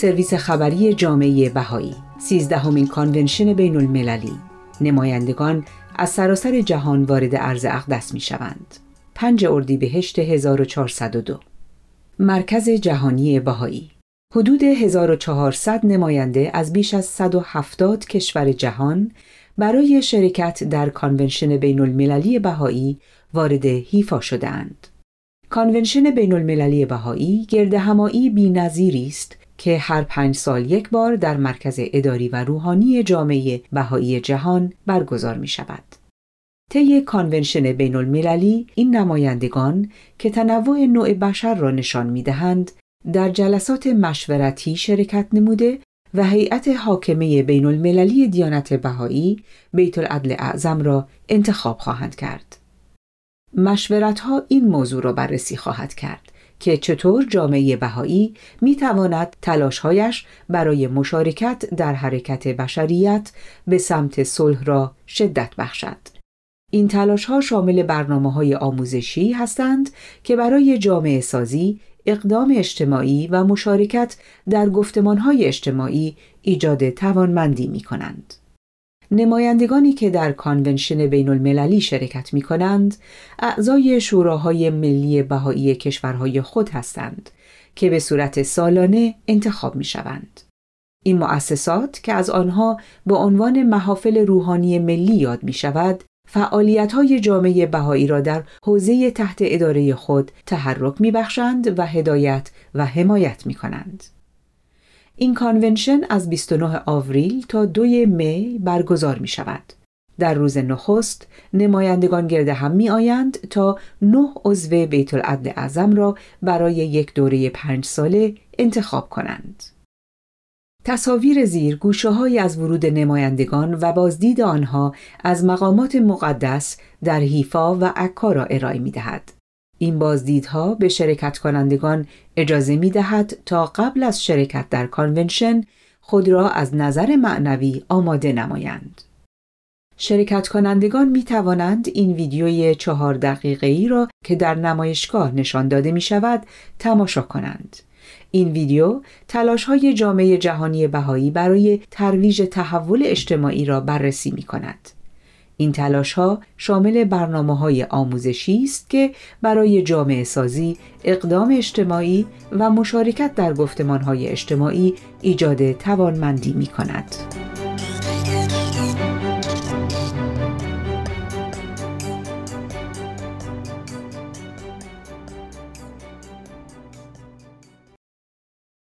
سرویس خبری جامعه بهایی. سیزدهمین کانونشن بین المللی نمایندگان از سراسر جهان وارد ارض اقدس می شوند 5 اردیبهشت 1402 مرکز جهانی بهایی. حدود 1400 نماینده از بیش از 170 کشور جهان برای شرکت در کانونشن بین المللی بهایی وارد حیفا شدند. کانونشن بین المللی بهایی گردهمایی‌ای است که هر پنج سال یک بار در مرکز اداری و روحانی جامعه بهایی جهان برگزار می شود. طی کانونشن بین المللی این نمایندگان که تنوع نوع بشر را نشان می دهند در جلسات مشورتی شرکت نموده و هیئت حاکمه بین المللی دیانت بهایی بیت العدل اعظم را انتخاب خواهند کرد. مشورت ها این موضوع را بررسی خواهد کرد که چطور جامعه بهایی می تواند تلاشهایش برای مشارکت در حرکت بشریت به سمت صلح را شدت بخشد. این تلاش ها شامل برنامه های آموزشی هستند که برای جامعه سازی اقدام اجتماعی و مشارکت در های اجتماعی ایجاد توانمندی می کنند. نمایندگانی که در کانونشن بین المللی شرکت می کنند، اعضای شوراهای ملی بهایی کشورهای خود هستند که به صورت سالانه انتخاب می شوند. این مؤسسات که از آنها به عنوان محافل روحانی ملی یاد می شود، فعالیت های جامعه بهایی را در حوزه تحت اداره خود تحرک می بخشند و هدایت و حمایت می کنند. این کانونشن از 29 آوریل تا 2 می برگزار می شود. در روز نخست نمایندگان گرد هم می آیند تا نه عضو بیت العدل اعظم را برای یک دوره پنج ساله انتخاب کنند. تصاویر زیر گوشه از ورود نمایندگان و بازدید آنها از مقامات مقدس در حیفا و عکا را ارائه می دهد. این بازدیدها به شرکت کنندگان اجازه می دهد تا قبل از شرکت در کانونشن خود را از نظر معنوی آماده نمایند. شرکت کنندگان می توانند این ویدیوی چهار دقیقه ای را که در نمایشگاه نشان داده می شود تماشا کنند. این ویدیو تلاش های جامعه جهانی بهایی برای ترویج تحول اجتماعی را بررسی می کند. این تلاش ها شامل برنامه های آموزشی است که برای جامعه سازی، اقدام اجتماعی و مشارکت در گفتمان های اجتماعی ایجاد توانمندی می کند.